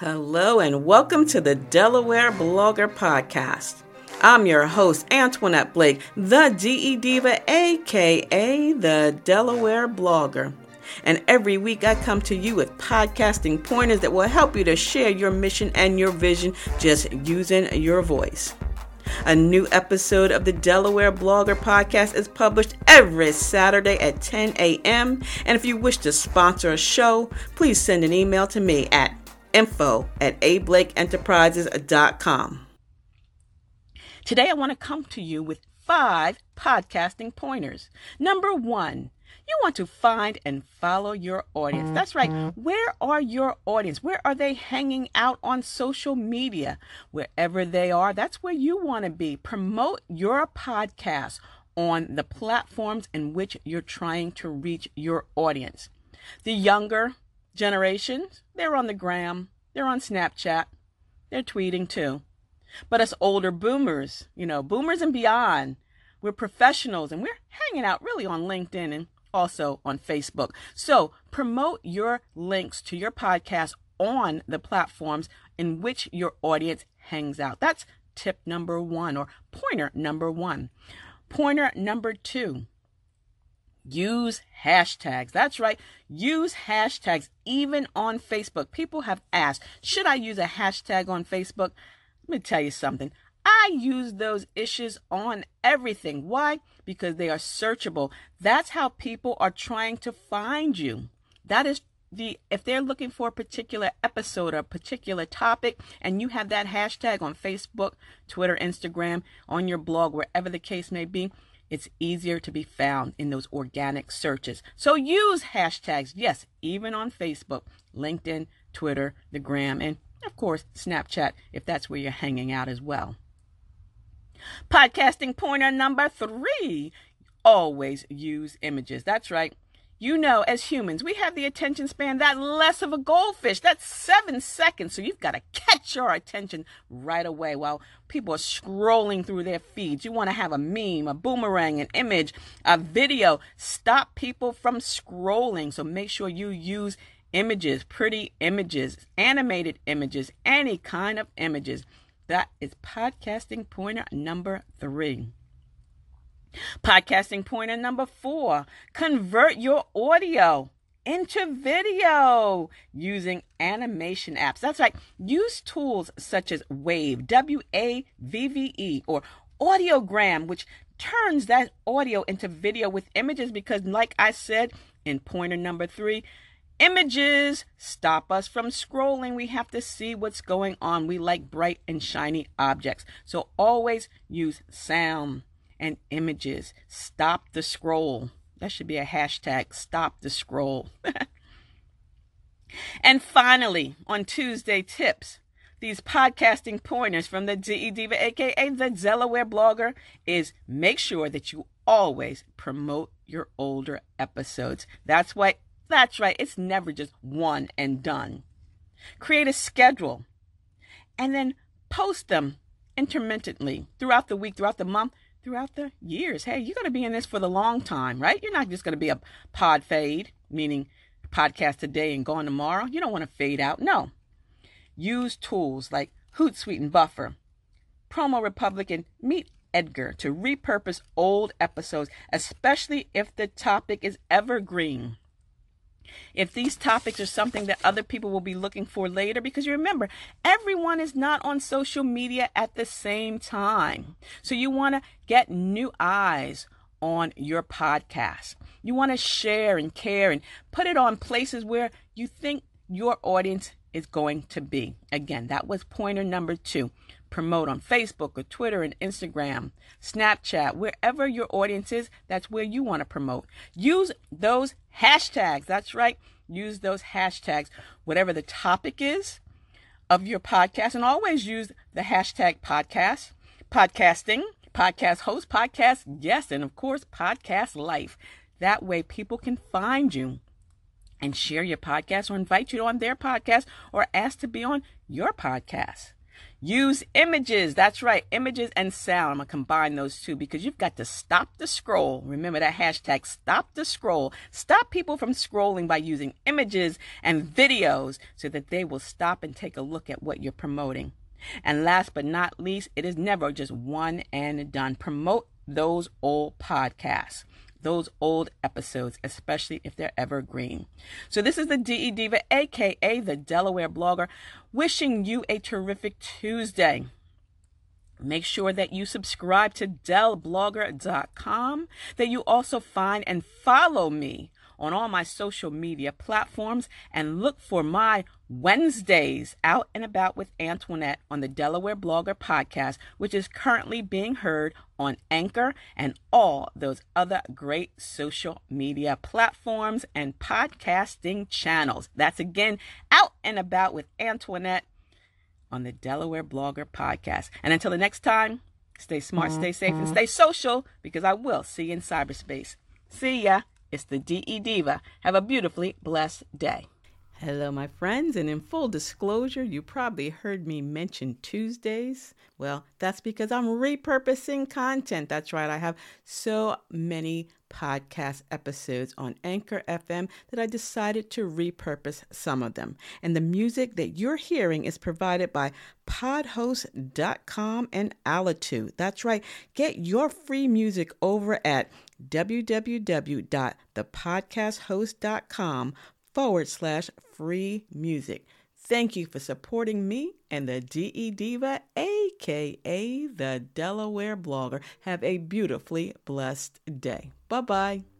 Hello, and welcome to the Delaware Blogger Podcast. I'm your host, Antoinette Blake, the DE Diva, aka the Delaware Blogger. And every week I come to you with podcasting pointers that will help you to share your mission and your vision just using your voice. A new episode of the Delaware Blogger Podcast is published every Saturday at 10 a.m. And if you wish to sponsor a show, please send an email to me at info at ablakeenterprises.com. Today, I want to come to you with five podcasting pointers. Number one, you want to find and follow your audience. That's right. Where are your audience? Where are they hanging out on social media? Wherever they are, that's where you want to be. Promote your podcast on the platforms in which you're trying to reach your audience. The younger generations, they're on the gram, they're on Snapchat, they're tweeting too. But us older boomers, you know, boomers and beyond, we're professionals and we're hanging out really on LinkedIn and also on Facebook. So promote your links to your podcast on the platforms in which your audience hangs out. That's tip number one or pointer number one. Pointer number two Use hashtags. That's right. Use hashtags even on Facebook. People have asked, should I use a hashtag on Facebook? Let me tell you something. I use those issues on everything. Why? Because they are searchable. That's how people are trying to find you. That is the if they're looking for a particular episode or a particular topic and you have that hashtag on Facebook, Twitter, Instagram, on your blog, wherever the case may be, it's easier to be found in those organic searches. So use hashtags, yes, even on Facebook, LinkedIn, Twitter, the Gram, and of course, Snapchat if that's where you're hanging out as well. Podcasting pointer number three always use images. That's right. You know, as humans, we have the attention span that less of a goldfish. That's seven seconds. So you've got to catch our attention right away while people are scrolling through their feeds. You want to have a meme, a boomerang, an image, a video. Stop people from scrolling. So make sure you use images, pretty images, animated images, any kind of images. That is podcasting pointer number three. Podcasting pointer number four convert your audio into video using animation apps. That's right. Use tools such as Wavve, W A V V E, or Audiogram, which turns that audio into video with images because, like I said in pointer number three, images stop us from scrolling. We have to see what's going on. We like bright and shiny objects. So always use sound and images. Stop the scroll. That should be a hashtag. Stop the scroll. and finally, on Tuesday tips, these podcasting pointers from the DE Diva, aka the Delaware blogger, is make sure that you always promote your older episodes. That's why that's right, it's never just one and done. Create a schedule and then post them intermittently throughout the week, throughout the month, throughout the years. Hey, you're going to be in this for the long time, right? You're not just going to be a pod fade, meaning podcast today and gone tomorrow. You don't want to fade out. No. Use tools like Hootsuite and Buffer, Promo Republic, and Meet Edgar to repurpose old episodes, especially if the topic is evergreen if these topics are something that other people will be looking for later, because you remember, everyone is not on social media at the same time. So you want to get new eyes on your podcast. You want to share and care and put it on places where you think your audience is going to be. Again, that was pointer number two promote on Facebook or Twitter and Instagram, Snapchat, wherever your audience is, that's where you want to promote. Use those hashtags. That's right. Use those hashtags, whatever the topic is of your podcast, and always use the hashtag podcast, podcasting, podcast host, podcast guest, and of course, podcast life. That way, people can find you and share your podcast or invite you on their podcast or ask to be on your podcast. Use images. That's right, images and sound. I'm going to combine those two because you've got to stop the scroll. Remember that hashtag, stop the scroll. Stop people from scrolling by using images and videos so that they will stop and take a look at what you're promoting. And last but not least, it is never just one and done. Promote those old podcasts those old episodes, especially if they're evergreen. So, this is the DE Diva, aka the Delaware blogger, wishing you a terrific Tuesday. Make sure that you subscribe to delblogger.com, that you also find and follow me on all my social media platforms and look for my Wednesdays out and about with Antoinette on the Delaware Blogger podcast, which is currently being heard on Anchor and all those other great social media platforms and podcasting channels. That's again out and about with Antoinette on the Delaware Blogger podcast. And until the next time, stay smart, stay safe, and mm-hmm. stay social because I will see you in cyberspace. See ya. It's the DE Diva. Have a beautifully blessed day. Hello, my friends, and in full disclosure, you probably heard me mention Tuesdays. Well, that's because I'm repurposing content. That's right, I have so many podcast episodes on Anchor FM that I decided to repurpose some of them. And the music that you're hearing is provided by podhost.com and Alitu. That's right, get your free music over at www.thepodcasthost.com forward slash free music. Thank you for supporting me and the DE Diva, aka the Delaware blogger. Have a beautifully blessed day. Bye bye.